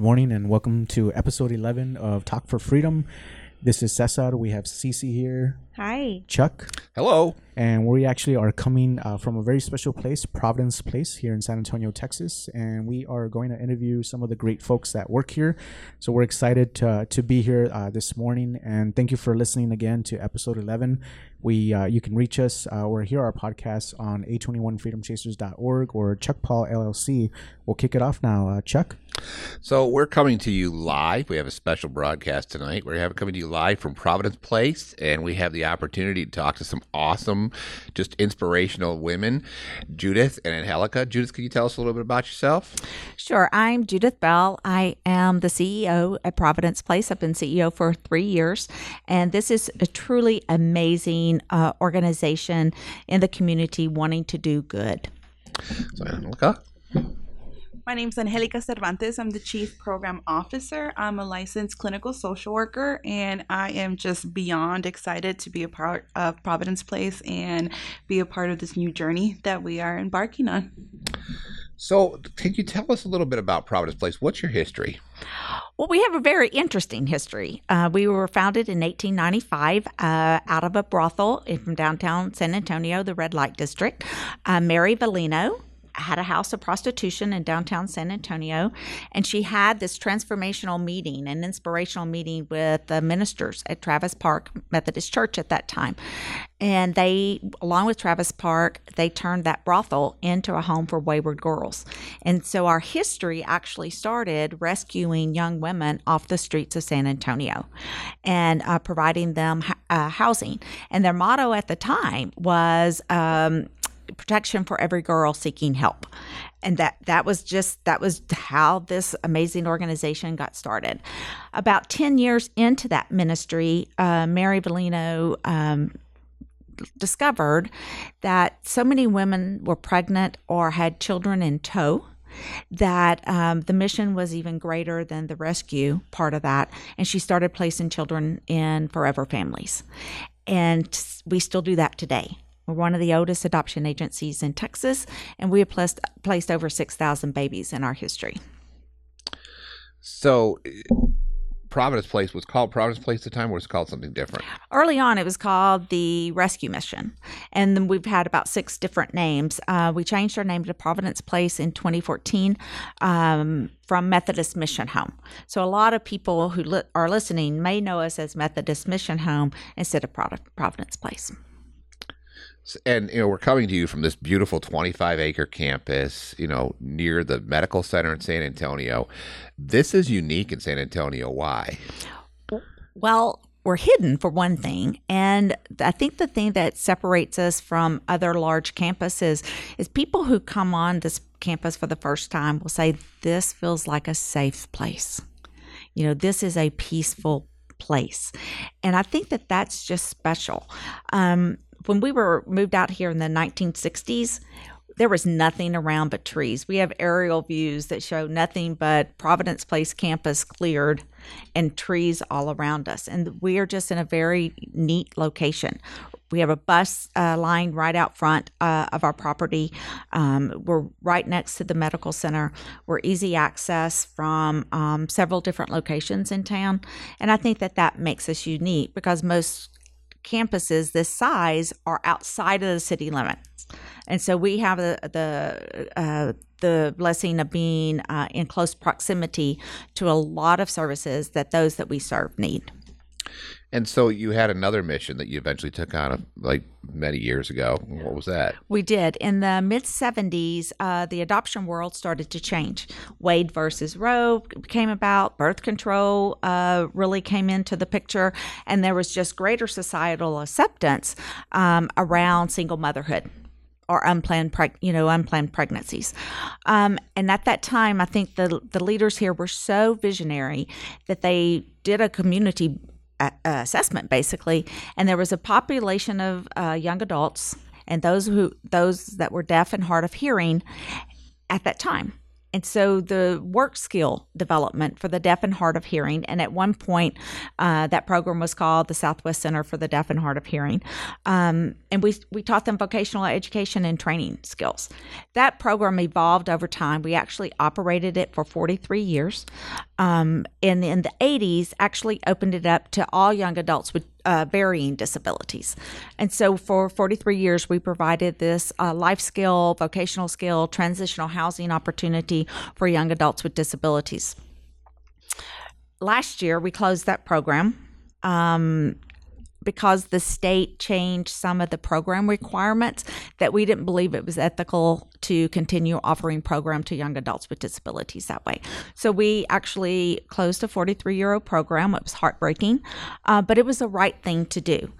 good morning, and welcome to episode 11 of Talk for Freedom. This is Cesar. We have Cece here. Hi. Chuck. Hello. And we actually are coming uh, from a very special place, Providence Place, here in San Antonio, Texas. And we are going to interview some of the great folks that work here. So we're excited to, to be here uh, this morning. And thank you for listening again to episode 11. We uh, You can reach us uh, or hear our podcast on a21freedomchasers.org or Chuck Paul LLC. We'll kick it off now. Uh, Chuck? So we're coming to you live. We have a special broadcast tonight. We're coming to you live from Providence Place, and we have the opportunity to talk to some awesome, just inspirational women, Judith and Angelica. Judith, can you tell us a little bit about yourself? Sure. I'm Judith Bell. I am the CEO at Providence Place. I've been CEO for three years, and this is a truly amazing uh, organization in the community wanting to do good. So, Angelica. My name is Angelica Cervantes. I'm the Chief Program Officer. I'm a licensed clinical social worker, and I am just beyond excited to be a part of Providence Place and be a part of this new journey that we are embarking on. So, can you tell us a little bit about Providence Place? What's your history? Well, we have a very interesting history. Uh, we were founded in 1895 uh, out of a brothel from downtown San Antonio, the Red Light District. Uh, Mary Valino had a house of prostitution in downtown San Antonio, and she had this transformational meeting, an inspirational meeting with the ministers at Travis Park Methodist Church at that time. And they, along with Travis Park, they turned that brothel into a home for wayward girls. And so our history actually started rescuing young women off the streets of San Antonio and uh, providing them uh, housing. And their motto at the time was, um, protection for every girl seeking help and that that was just that was how this amazing organization got started about 10 years into that ministry uh, mary Valino um, discovered that so many women were pregnant or had children in tow that um, the mission was even greater than the rescue part of that. And she started placing children in forever families. And we still do that today. We're one of the oldest adoption agencies in Texas, and we have placed, placed over 6,000 babies in our history. So, Providence Place was called Providence Place at the time, or was it called something different? Early on, it was called the Rescue Mission, and then we've had about six different names. Uh, we changed our name to Providence Place in 2014 um, from Methodist Mission Home. So a lot of people who li- are listening may know us as Methodist Mission Home instead of Providence Place and you know we're coming to you from this beautiful 25 acre campus you know near the medical center in san antonio. This is unique in san antonio. Why? Well we're hidden for one thing and i think the thing that separates us from other large campuses is people who come on this campus for the first time will say this feels like a safe place. You know this is a peaceful place. And i think that that's just special. Um, when we were moved out here in the 1960s, there was nothing around but trees. We have aerial views that show nothing but Providence Place campus cleared and trees all around us. And we are just in a very neat location. We have a bus uh, line right out front uh, of our property. Um, we're right next to the medical center. We're easy access from um, several different locations in town. And I think that that makes us unique because most campuses this size are outside of the city limits. And so we have the the uh, the blessing of being uh, in close proximity to a lot of services that those that we serve need. And so you had another mission that you eventually took on, like many years ago. What was that? We did. In the mid 70s, uh, the adoption world started to change. Wade versus Roe came about, birth control uh, really came into the picture, and there was just greater societal acceptance um, around single motherhood or unplanned, preg- you know, unplanned pregnancies. Um, and at that time, I think the the leaders here were so visionary that they did a community assessment basically, and there was a population of uh, young adults and those who those that were deaf and hard of hearing at that time. And so the work skill development for the deaf and hard of hearing, and at one point, uh, that program was called the Southwest Center for the Deaf and Hard of Hearing, um, and we we taught them vocational education and training skills. That program evolved over time. We actually operated it for 43 years, um, and in the 80s, actually opened it up to all young adults with uh, varying disabilities. And so for 43 years, we provided this uh, life skill, vocational skill, transitional housing opportunity for young adults with disabilities. Last year, we closed that program. Um, because the state changed some of the program requirements that we didn't believe it was ethical to continue offering program to young adults with disabilities that way. So we actually closed a 43 year old program. It was heartbreaking uh, but it was the right thing to do.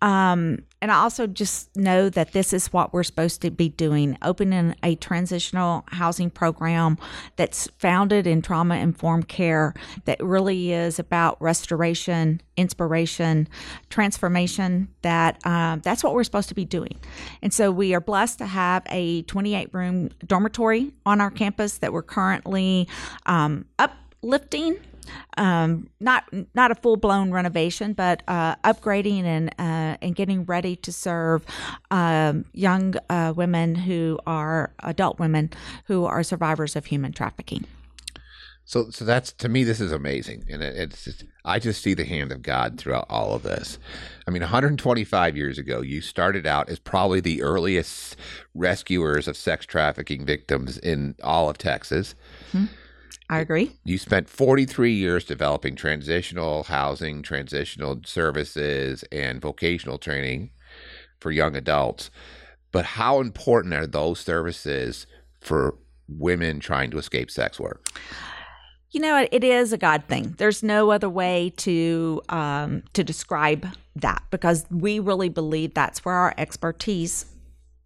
Um, and I also just know that this is what we're supposed to be doing opening a transitional housing program that's founded in trauma informed care that really is about restoration, inspiration, transformation. That um, that's what we're supposed to be doing. And so we are blessed to have a 28 room dormitory on our campus that we're currently um, uplifting um, not not a full blown renovation, but uh, upgrading and uh, and getting ready to serve um, young uh, women who are adult women who are survivors of human trafficking. So, so that's to me, this is amazing, and it, it's just, I just see the hand of God throughout all of this. I mean, 125 years ago, you started out as probably the earliest rescuers of sex trafficking victims in all of Texas. Mm-hmm. I agree. You spent 43 years developing transitional housing, transitional services, and vocational training for young adults. But how important are those services for women trying to escape sex work? You know, it is a God thing. There's no other way to um, to describe that because we really believe that's where our expertise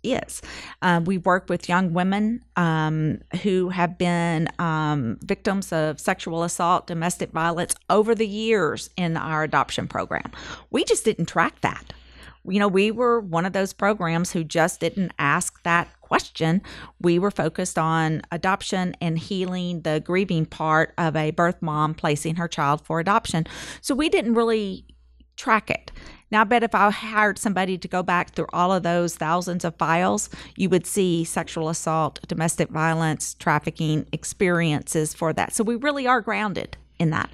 is. Um, we work with young women um, who have been um, victims of sexual assault, domestic violence over the years in our adoption program. We just didn't track that. You know, we were one of those programs who just didn't ask that question. We were focused on adoption and healing the grieving part of a birth mom placing her child for adoption. So we didn't really track it. Now, I bet if I hired somebody to go back through all of those thousands of files, you would see sexual assault, domestic violence, trafficking experiences for that. So we really are grounded in that.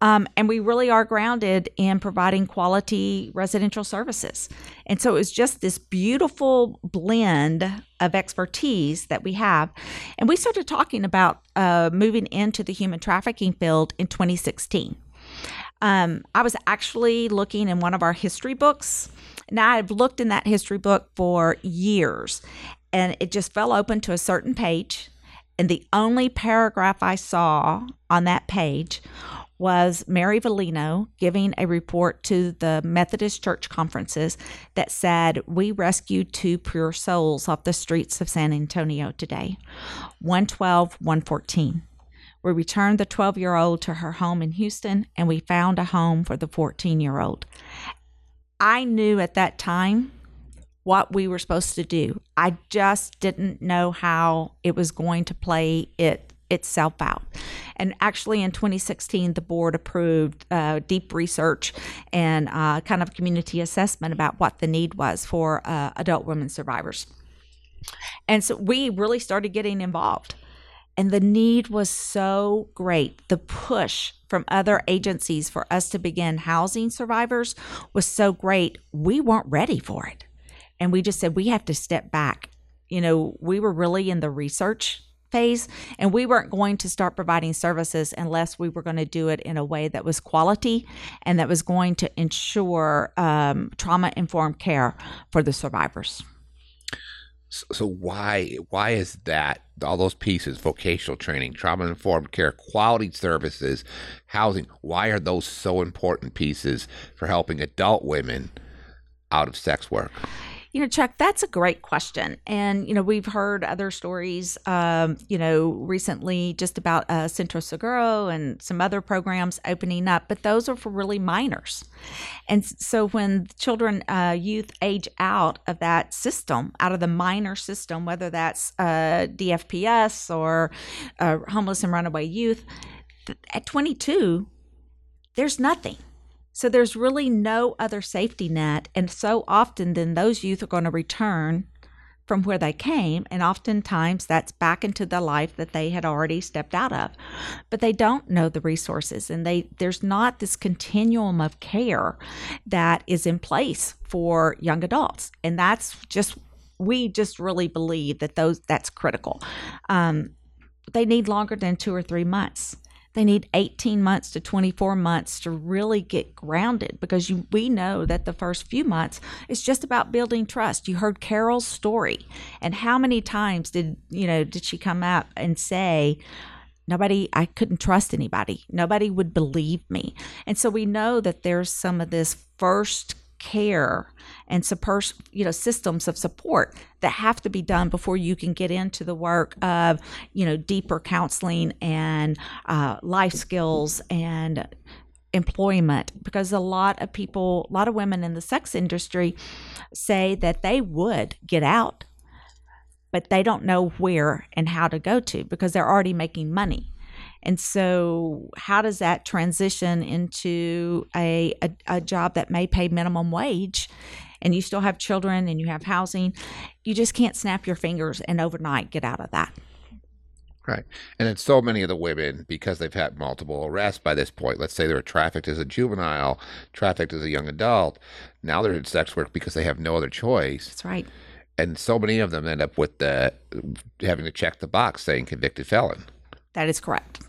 Um, and we really are grounded in providing quality residential services. And so it was just this beautiful blend of expertise that we have. And we started talking about uh, moving into the human trafficking field in 2016. Um, I was actually looking in one of our history books. Now, I've looked in that history book for years, and it just fell open to a certain page. And the only paragraph I saw on that page was Mary Valino giving a report to the Methodist Church conferences that said, We rescued two pure souls off the streets of San Antonio today 112, 114. We returned the 12 year old to her home in Houston and we found a home for the 14 year old. I knew at that time what we were supposed to do. I just didn't know how it was going to play it itself out. And actually, in 2016, the board approved uh, deep research and uh, kind of community assessment about what the need was for uh, adult women survivors. And so we really started getting involved. And the need was so great. The push from other agencies for us to begin housing survivors was so great. We weren't ready for it. And we just said, we have to step back. You know, we were really in the research phase and we weren't going to start providing services unless we were going to do it in a way that was quality and that was going to ensure um, trauma informed care for the survivors. So why why is that all those pieces vocational training trauma informed care quality services housing why are those so important pieces for helping adult women out of sex work You know, Chuck, that's a great question. And, you know, we've heard other stories, um, you know, recently just about uh, Centro Seguro and some other programs opening up, but those are for really minors. And so when children, uh, youth age out of that system, out of the minor system, whether that's uh, DFPS or uh, homeless and runaway youth, at 22, there's nothing. So there's really no other safety net. And so often, then those youth are going to return from where they came. And oftentimes, that's back into the life that they had already stepped out of. But they don't know the resources. And they there's not this continuum of care that is in place for young adults. And that's just, we just really believe that those that's critical. Um, they need longer than two or three months they need 18 months to 24 months to really get grounded because you, we know that the first few months is just about building trust. You heard Carol's story, and how many times did you know did she come up and say, nobody i couldn't trust anybody. Nobody would believe me. And so we know that there's some of this first care and support, you know, systems of support that have to be done before you can get into the work of, you know, deeper counseling and uh, life skills and employment because a lot of people, a lot of women in the sex industry say that they would get out, but they don't know where and how to go to because they're already making money. And so, how does that transition into a, a, a job that may pay minimum wage? And you still have children and you have housing. You just can't snap your fingers and overnight get out of that. Right. And then so many of the women, because they've had multiple arrests by this point, let's say they were trafficked as a juvenile, trafficked as a young adult, now they're in sex work because they have no other choice. That's right. And so many of them end up with the having to check the box saying convicted felon. That is correct.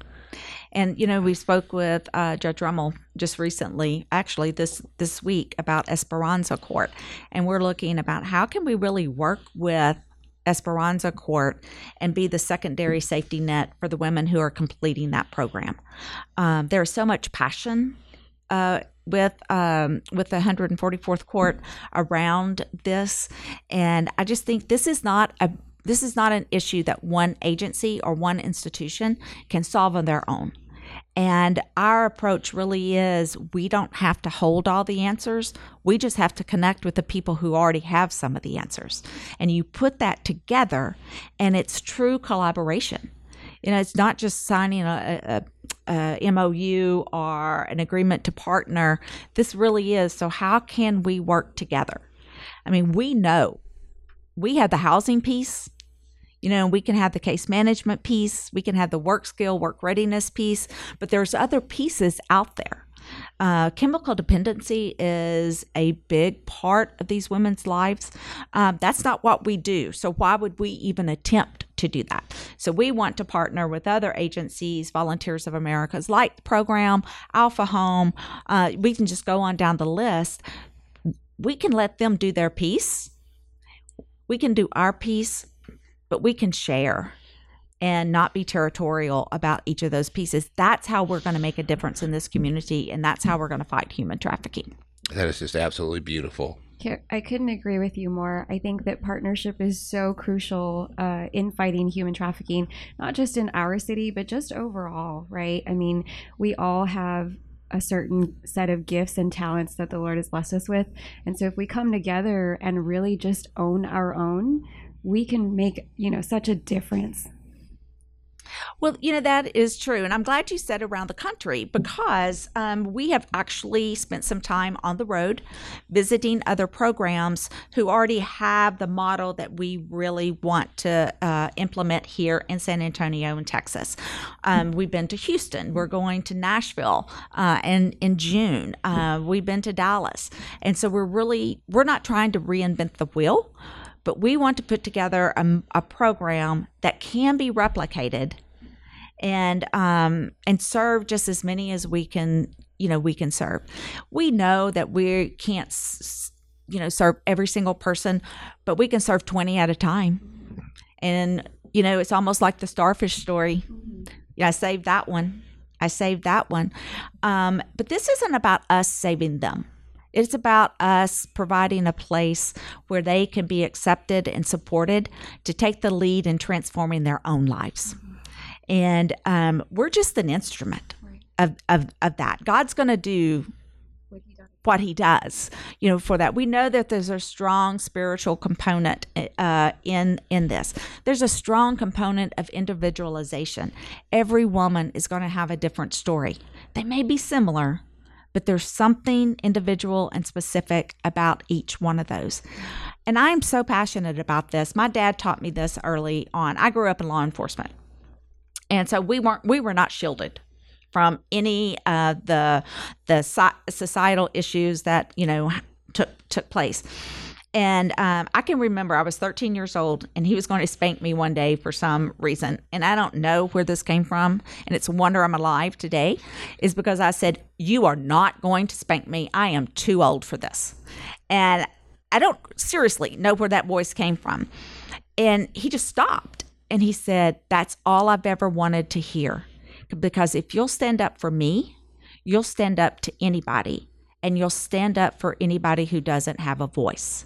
And you know, we spoke with uh, Judge Rummel just recently, actually this this week, about Esperanza Court, and we're looking about how can we really work with Esperanza Court and be the secondary safety net for the women who are completing that program. Um, there's so much passion. Uh, with um, with the 144th court around this, and I just think this is not a this is not an issue that one agency or one institution can solve on their own. And our approach really is we don't have to hold all the answers. We just have to connect with the people who already have some of the answers. And you put that together, and it's true collaboration. You know, it's not just signing a, a, a MOU or an agreement to partner. This really is. So, how can we work together? I mean, we know we have the housing piece you know, we can have the case management piece, we can have the work skill, work readiness piece, but there's other pieces out there. Uh, chemical dependency is a big part of these women's lives. Um, that's not what we do. So, why would we even attempt to do that? So, we want to partner with other agencies, Volunteers of America's Light Program, Alpha Home. Uh, we can just go on down the list. We can let them do their piece. We can do our piece but we can share and not be territorial about each of those pieces. That's how we're going to make a difference in this community, and that's how we're going to fight human trafficking. That is just absolutely beautiful. I couldn't agree with you more. I think that partnership is so crucial uh, in fighting human trafficking, not just in our city, but just overall, right? I mean, we all have a certain set of gifts and talents that the Lord has blessed us with. And so if we come together and really just own our own, we can make, you know, such a difference. Well, you know, that is true. And I'm glad you said around the country because um, we have actually spent some time on the road visiting other programs who already have the model that we really want to uh, implement here in San Antonio in Texas. Um, we've been to Houston. We're going to Nashville uh, in, in June. Uh, we've been to Dallas. And so we're really, we're not trying to reinvent the wheel but we want to put together a, a program that can be replicated and um, and serve just as many as we can you know we can serve. We know that we can't you know serve every single person but we can serve 20 at a time. And you know it's almost like the starfish story. Yeah i saved that one. I saved that one. Um, but this isn't about us saving them It's about us providing a place where they can be accepted and supported to take the lead in transforming their own lives. And um, we're just an instrument of, of, of that. God's going to do what he does. you know for that. We know that there's a strong spiritual component uh, in in this. There's a strong component of individualization. Every woman is going to have a different story. They may be similar but there's something individual and specific about each one of those. And i'm so passionate about this. My dad taught me this early on. I grew up in law enforcement. And so we weren't we were not shielded from any of uh, the the societal issues that you know took took place. And um, I can remember I was 13 years old, and he was going to spank me one day for some reason, and I don't know where this came from. And it's a wonder I'm alive today, is because I said, "You are not going to spank me. I am too old for this." And I don't seriously know where that voice came from. And he just stopped, and he said, "That's all I've ever wanted to hear." Because if you'll stand up for me, you'll stand up to anybody and you'll stand up for anybody who doesn't have a voice.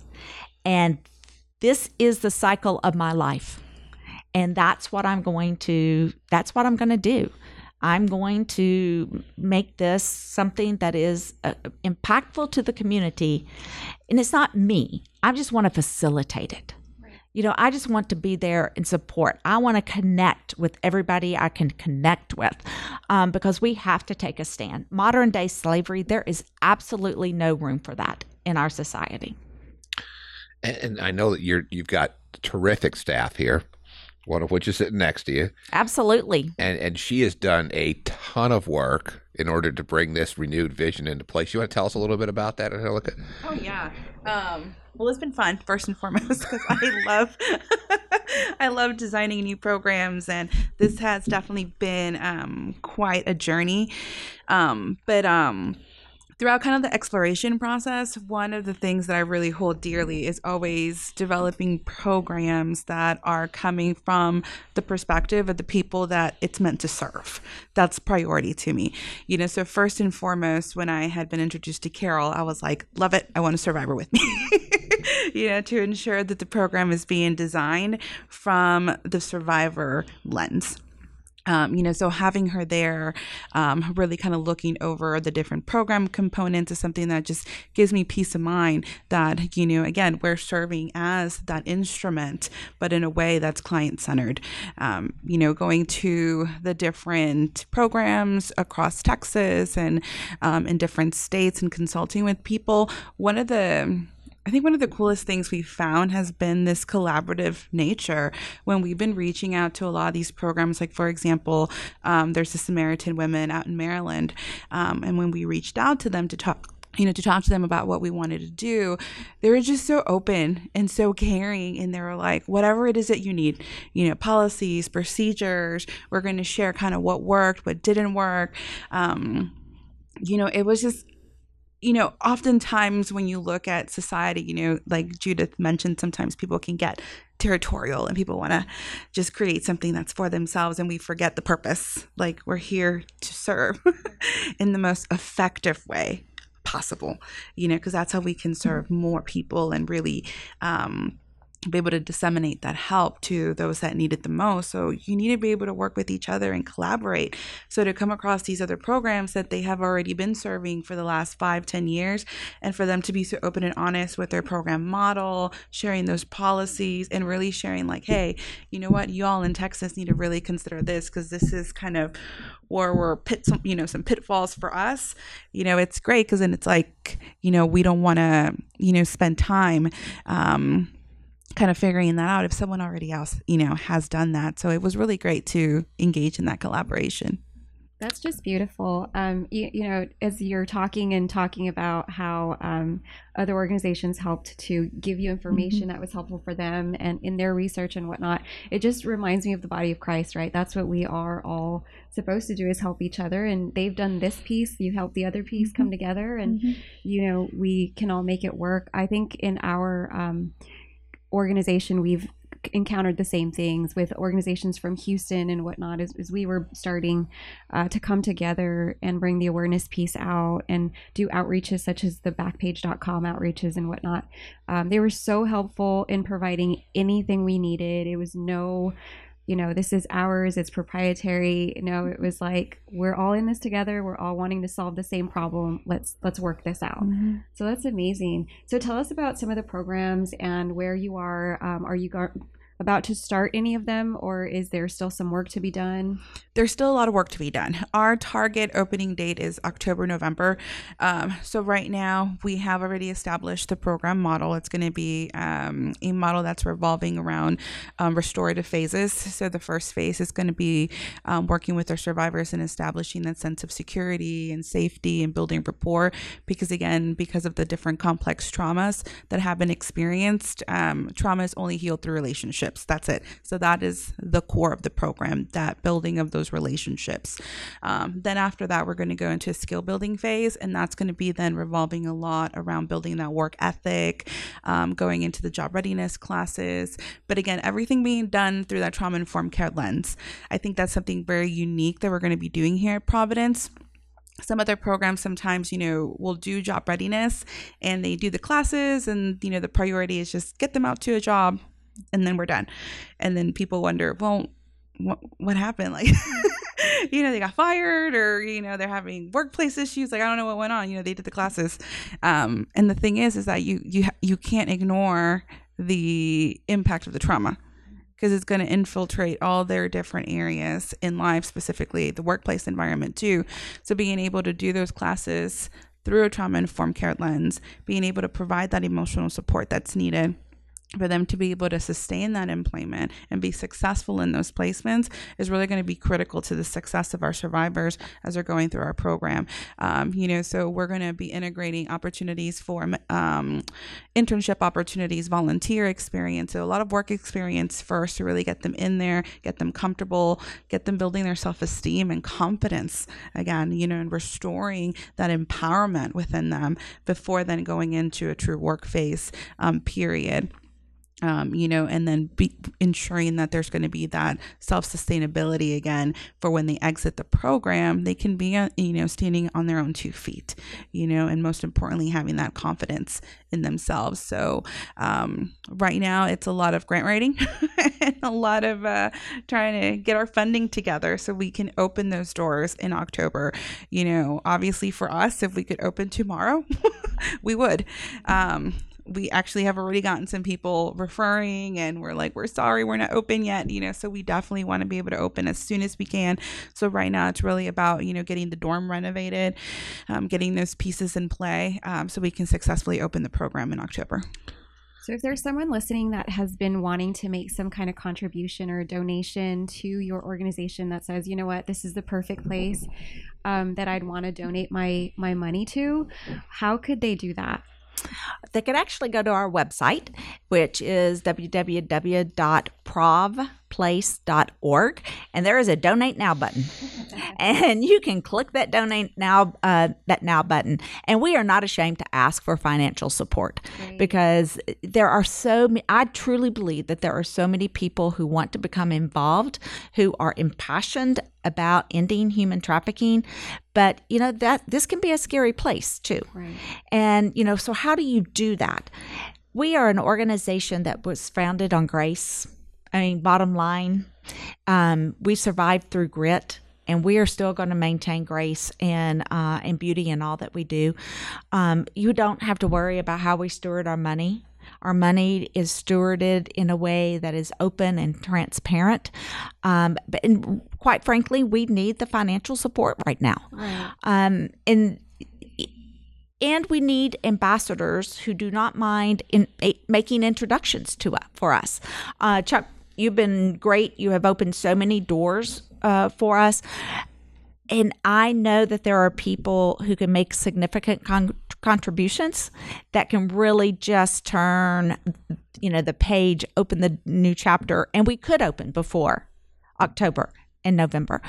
And this is the cycle of my life. And that's what I'm going to that's what I'm going to do. I'm going to make this something that is uh, impactful to the community. And it's not me. I just want to facilitate it you know, I just want to be there and support. I want to connect with everybody I can connect with um, because we have to take a stand. Modern day slavery, there is absolutely no room for that in our society. And, and I know that you're you've got terrific staff here one of which is sitting next to you. Absolutely. And and she has done a ton of work in order to bring this renewed vision into place. You want to tell us a little bit about that, Angelica? Oh yeah. Um, well, it's been fun first and foremost because I love I love designing new programs, and this has definitely been um, quite a journey. Um, but um, throughout kind of the exploration process, one of the things that I really hold dearly is always developing programs that are coming from the perspective of the people that it's meant to serve. That's priority to me. You know, so first and foremost, when I had been introduced to Carol, I was like, love it. I want a survivor with me. you know, to ensure that the program is being designed from the survivor lens. Um, you know, so having her there, um, really kind of looking over the different program components is something that just gives me peace of mind that, you know, again, we're serving as that instrument, but in a way that's client centered. Um, you know, going to the different programs across Texas and um, in different states and consulting with people, one of the I think one of the coolest things we've found has been this collaborative nature when we've been reaching out to a lot of these programs. Like, for example, um, there's the Samaritan Women out in Maryland. Um, and when we reached out to them to talk, you know, to talk to them about what we wanted to do, they were just so open and so caring. And they were like, whatever it is that you need, you know, policies, procedures, we're going to share kind of what worked, what didn't work. Um, you know, it was just you know, oftentimes when you look at society, you know, like Judith mentioned, sometimes people can get territorial and people want to just create something that's for themselves and we forget the purpose. Like we're here to serve in the most effective way possible, you know, because that's how we can serve more people and really, um, be able to disseminate that help to those that need it the most. So you need to be able to work with each other and collaborate. So to come across these other programs that they have already been serving for the last five, ten years, and for them to be so open and honest with their program model, sharing those policies, and really sharing like, hey, you know what, you all in Texas need to really consider this because this is kind of where we're pit some, you know, some pitfalls for us. You know, it's great because then it's like, you know, we don't want to, you know, spend time. Um, kind of figuring that out if someone already else you know has done that so it was really great to engage in that collaboration that's just beautiful. Um, you, you, know, as you're talking and talking about how um, other organizations helped to give you information mm-hmm. that was helpful for them and in their research and whatnot, it just reminds me of the body of Christ, right? That's what we are all supposed to do is help each other. And they've done this piece, you help the other piece mm-hmm. come together, and mm-hmm. you know we can all make it work. I think in our um, organization, we've encountered the same things with organizations from Houston and whatnot as, as we were starting uh, to come together and bring the awareness piece out and do outreaches such as the backpage.com outreaches and whatnot. Um, they were so helpful in providing anything we needed. It was no you know, this is ours, it's proprietary. You know, it was like we're all in this together, we're all wanting to solve the same problem. Let's let's work this out. Mm-hmm. So that's amazing. So tell us about some of the programs and where you are. Um, are you gar- about to start any of them, or is there still some work to be done? There's still a lot of work to be done. Our target opening date is October, November. Um, so, right now, we have already established the program model. It's going to be um, a model that's revolving around um, restorative phases. So, the first phase is going to be um, working with our survivors and establishing that sense of security and safety and building rapport. Because, again, because of the different complex traumas that have been experienced, um, trauma is only healed through relationships relationships. That's it. So that is the core of the program, that building of those relationships. Um, then after that, we're going to go into a skill building phase, and that's going to be then revolving a lot around building that work ethic, um, going into the job readiness classes. But again, everything being done through that trauma informed care lens. I think that's something very unique that we're going to be doing here at Providence some other programs sometimes you know will do job readiness and they do the classes and you know the priority is just get them out to a job and then we're done. And then people wonder, well, what what happened? Like, you know, they got fired, or you know, they're having workplace issues. Like, I don't know what went on. You know, they did the classes. Um, and the thing is, is that you you you can't ignore the impact of the trauma because it's going to infiltrate all their different areas in life, specifically the workplace environment too. So being able to do those classes through a trauma informed care lens, being able to provide that emotional support that's needed for them to be able to sustain that employment and be successful in those placements is really going to be critical to the success of our survivors as they're going through our program. Um, you know, so we're going to be integrating opportunities for um, internship opportunities, volunteer experience, so a lot of work experience first to really get them in there, get them comfortable, get them building their self esteem and confidence again, you know, and restoring that empowerment within them before then going into a true work phase um, period um, you know, and then be ensuring that there's going to be that self sustainability again for when they exit the program, they can be, uh, you know, standing on their own two feet, you know, and most importantly, having that confidence in themselves. So, um, right now, it's a lot of grant writing and a lot of uh, trying to get our funding together so we can open those doors in October. You know, obviously, for us, if we could open tomorrow, we would. Um, we actually have already gotten some people referring and we're like we're sorry we're not open yet you know so we definitely want to be able to open as soon as we can. So right now it's really about you know getting the dorm renovated um, getting those pieces in play um, so we can successfully open the program in october. So, if there's someone listening that has been wanting to make some kind of contribution or donation to your organization that says, you know what, this is the perfect place um, that I'd want to donate my my money to, how could they do that? They could actually go to our website, which is www.provplace.org, and there is a donate now button, and you can click that donate now uh, that now button. And we are not ashamed to ask for financial support Great. because there are so many. I truly believe that there are so many people who want to become involved, who are impassioned about ending human trafficking but you know that this can be a scary place too right. and you know so how do you do that we are an organization that was founded on grace i mean bottom line um, we survived through grit and we are still going to maintain grace and uh, and beauty in all that we do. Um, you don't have to worry about how we steward our money. Our money is stewarded in a way that is open and transparent. Um, but, and quite frankly, we need the financial support right now. Right. Um, and and we need ambassadors who do not mind in, making introductions to uh, for us. Uh, Chuck, you've been great. You have opened so many doors uh, for us, and I know that there are people who can make significant con- contributions that can really just turn you know the page open the new chapter. And we could open before october and november.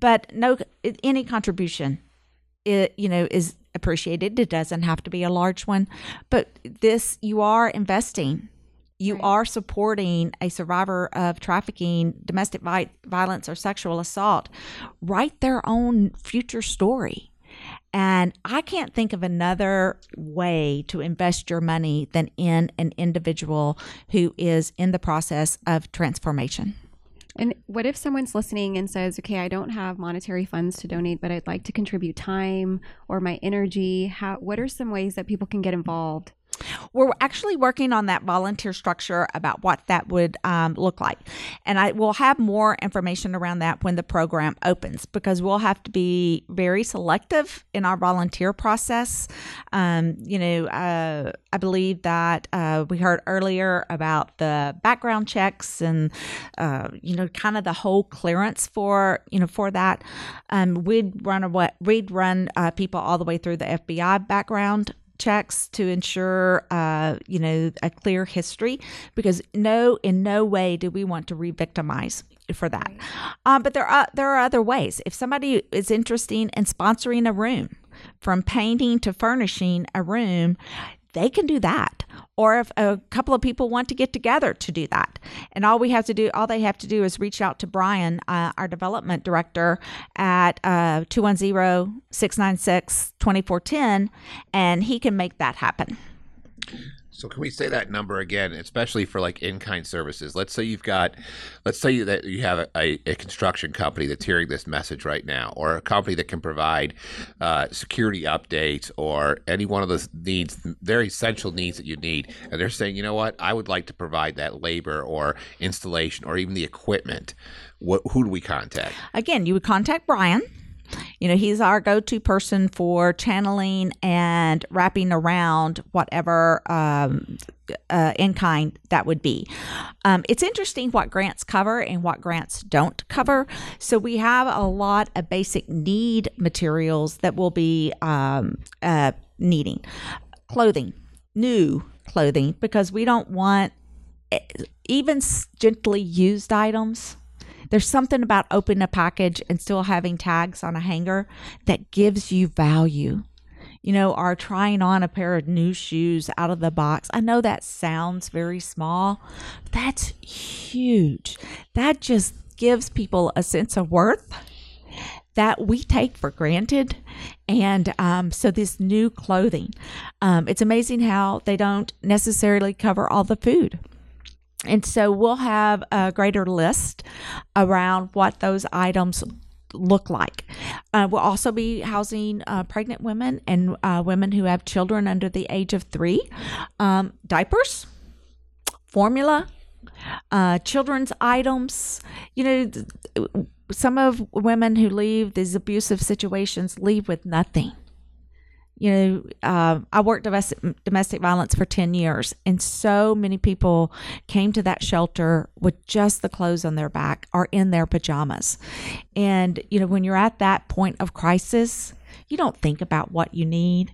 But no any contribution it you know is appreciated. It doesn't have to be a large one. But this you are investing you Right. are supporting a survivor of trafficking, domestic vi- violence, or sexual assault write their own future story. And I can't think of another way to invest your money than in an individual who is in the process of transformation. And what if someone's listening and says, okay, I don't have monetary funds to donate, but I'd like to contribute time or my energy? How, what are some ways that people can get involved? We're actually working on that volunteer structure about what that would um, look like. And I will have more information around that when the program opens because we'll have to be very selective in our volunteer process. Um, you know, uh, I believe that uh, we heard earlier about the background checks and, uh, you know, kind of the whole clearance for, you know, for that. Um, we'd run a we'd run uh, people all the way through the FBI background checks to ensure uh, you know a clear history because no in no way do we want to re-victimize for that. Um, but there are there are other ways. If somebody is interested in sponsoring a room from painting to furnishing a room they can do that or if a couple of people want to get together to do that. And all we have to do all they have to do is reach out to brian uh, our development director at uh, 210-696-2410 and he can make that happen So can we say that number again, especially for like in-kind services? Let's say you've got, let's say that you have a, a construction company that's hearing this message right now, or a company that can provide uh, security updates or any one of those needs, very essential needs that you need, and they're saying, you know what, I would like to provide that labor or installation or even the equipment. What, who do we contact? again, you would contact Brian. You know, he's our go to person for channeling and wrapping around whatever um, uh, in kind that would be. Um, it's interesting what grants cover and what grants don't cover. So we have a lot of basic need materials that we'll be um, uh, needing clothing, new clothing, because we don't want eh, even gently used items there's something about opening a package and still having tags on a hanger that gives you value. You know, or trying on a pair of new shoes out of the box. I know that sounds very small, that's huge. That just gives people a sense of worth that we take for granted. And um, so, this new clothing, um, it's amazing how they don't necessarily cover all the food. And so we'll have a greater list around what those items look like. Uh, we'll also be housing uh, pregnant women and uh, women who have children under the age of three, um, diapers, formula, uh, children's items. You know, some of women who leave these abusive situations leave with nothing you know, uh, I worked domestic, domestic violence for 10 years, and so many people came to that shelter with just the clothes on their back or in their pajamas. And, you know, when you're at that point of crisis, you don't think about what you need,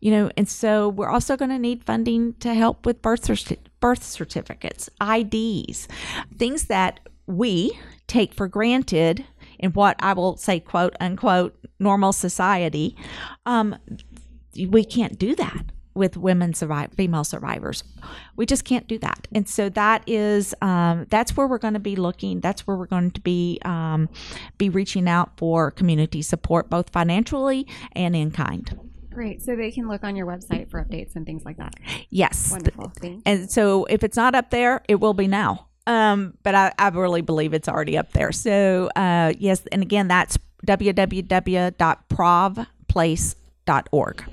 you know, and so we're also going to need funding to help with birth, certi- birth certificates, IDs, things that we take for granted in what I will say, quote unquote, normal society. Um, we can't do that with women survive female survivors we just can't do that and so that is um, that's where we're going to be looking that's where we're going to be um, be reaching out for community support both financially and in kind Great. So they can look on your website for updates and things like that. yes Wonderful. Thanks. and so if it's not up there it will be now um, but I, I really believe it's already up there so uh, yes and again that's www.provplace.org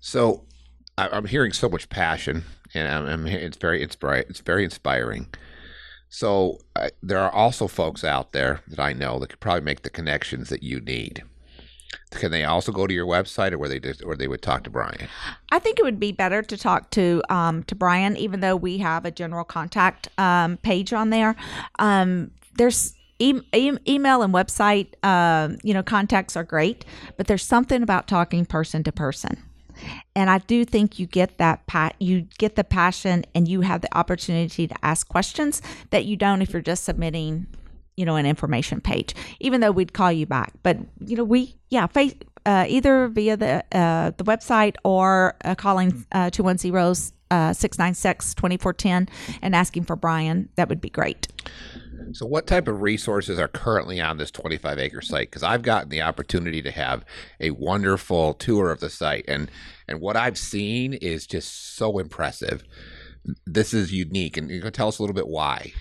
So I'm hearing so much passion, and I'm, I'm it's very inspiring. It's very inspiring. So I, there are also folks out there that I know that could probably make the connections that you need. Can they also go to your website, or where they just, or they would talk to Brian? I think it would be better to talk to um, to Brian, even though we have a general contact um, page on there. Um, there's e- e- email and website, um, you know, contacts are great, but there's something about talking person to person. And I do think you get that pa- you get the passion and you have the opportunity to ask questions that you don't if you're just submitting, you know, an information page. Even though we'd call you back, but you know, we yeah, face uh, either via the uh, the website or uh, calling two one zeros uh, 696 2410 and asking for Brian, that would be great. So, what type of resources are currently on this 25 acre site? Because I've gotten the opportunity to have a wonderful tour of the site, and and what I've seen is just so impressive. This is unique, and you can tell us a little bit why.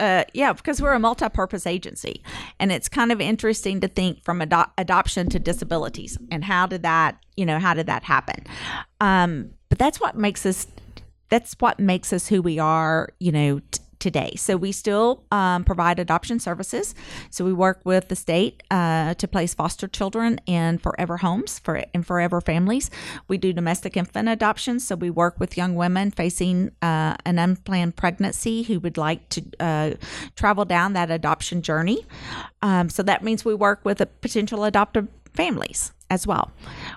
Uh, yeah, because we're a multi-purpose agency, and it's kind of interesting to think from ado- adoption to disabilities, and how did that, you know, how did that happen? Um, but that's what makes us. That's what makes us who we are, you know, t- today. So we still um, provide adoption services. So we work with the state uh, to place foster children in forever homes for in forever families. We do domestic infant adoptions. So we work with young women facing uh, an unplanned pregnancy who would like to uh, travel down that adoption journey. Um, so that means we work with potential adoptive families as well.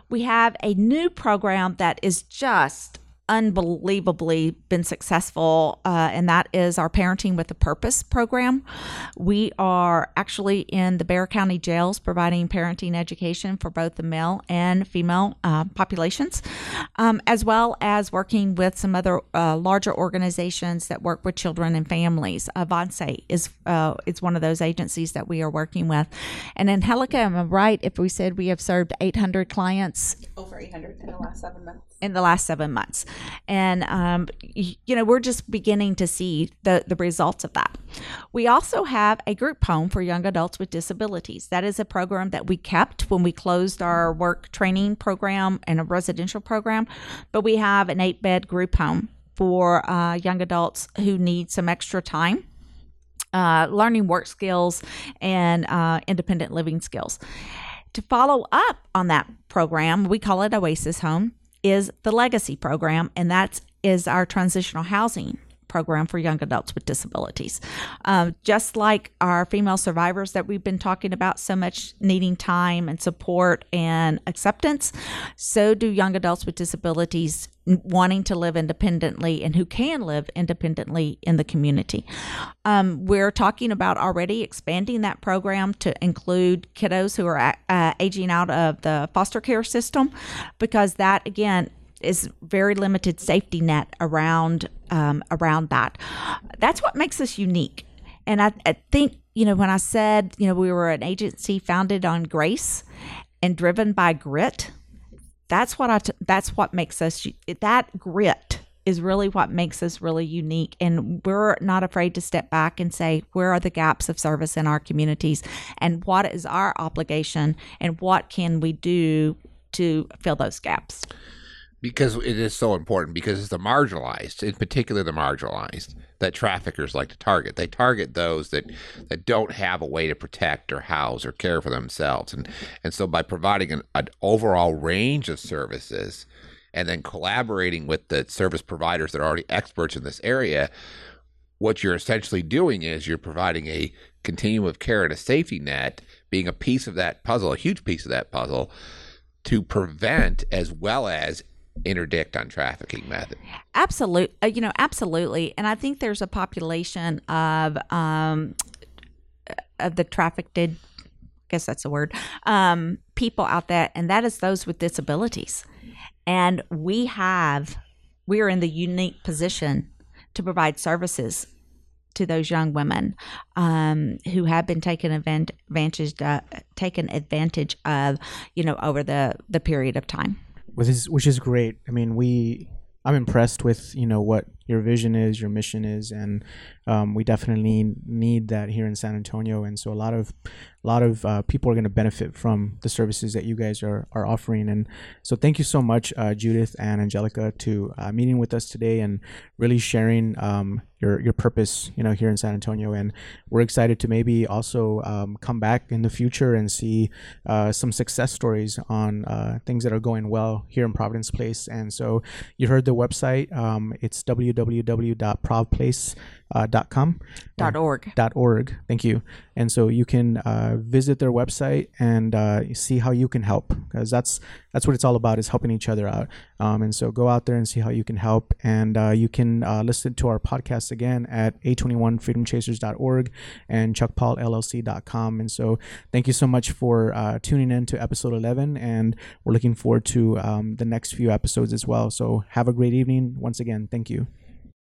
We have a new program that is just unbelievably been successful, uh, and that is our Parenting with a Purpose program. We are actually in the Bexar County jails providing parenting education for both the male and female uh, populations, um, as well as working with some other uh, larger organizations that work with children and families. Avance is uh, is one of those agencies that we are working with, and Angelica, am I right if we said we have served 800 clients Over 800 in the last seven months. In the last seven months. And, um, you know, we're just beginning to see the, the results of that. We also have a group home for young adults with disabilities. That is a program that we kept when we closed our work training program and a residential program, but we have an eight bed group home for uh, young adults who need some extra time uh, learning work skills and uh, independent living skills. To follow up on that program, we call it Oasis Home, is the Legacy program, and that is our transitional housing program for young adults with disabilities. Um, just like our female survivors that we've been talking about so much needing time and support and acceptance, so do young adults with disabilities wanting to live independently and who can live independently in the community. Um, we're talking about already expanding that program to include kiddos who are uh, aging out of the foster care system because that, again, is very limited safety net around um, around that. That's what makes us unique. And I, I think you know when I said you know we were an agency founded on grace and driven by grit. That's what I. T- that's what makes us that grit is really what makes us really unique. And we're not afraid to step back and say, where are the gaps of service in our communities? And what is our obligation? And what can we do to fill those gaps? Because it is so important because it's the marginalized in particular the marginalized that traffickers like to target. They target those that that don't have a way to protect or house or care for themselves. And and so by providing an, an overall range of services and then collaborating with the service providers that are already experts in this area what you're essentially doing is you're providing a continuum of care and a safety net being a piece of that puzzle a huge piece of that puzzle to prevent as well as interdict on trafficking method. Absolutely, uh, you know, absolutely. And I think there's a population of um, of the trafficked, I guess that's a word, um, people out there, and that is those with disabilities. And we have, we are in the unique position to provide services to those young women um, who have been taken advantage uh, taken advantage of, you know, over the the period of time which is which is great. I mean, we I'm impressed with you know what your vision is, your mission is, and um, we definitely need that here in San Antonio. And so a lot of a lot of uh, people are going to benefit from the services that you guys are are offering. And so thank you so much, uh, Judith and Angelica, to uh, meeting with us today and really sharing um, your your purpose, you know, here in San Antonio. And we're excited to maybe also um, come back in the future and see uh, some success stories on uh, things that are going well here in Providence Place. And so you heard the website. Um, it's www.provplace.com uh, dot org dot org thank you and so you can uh, visit their website and uh, see how you can help because that's that's what it's all about is helping each other out. Um, and so go out there and see how you can help. And uh, you can uh, listen to our podcast again at a21freedomchasers.org and chuckpaulllc.com. And so thank you so much for uh, tuning in to episode 11. And we're looking forward to um, the next few episodes as well. So have a great evening. Once again, thank you.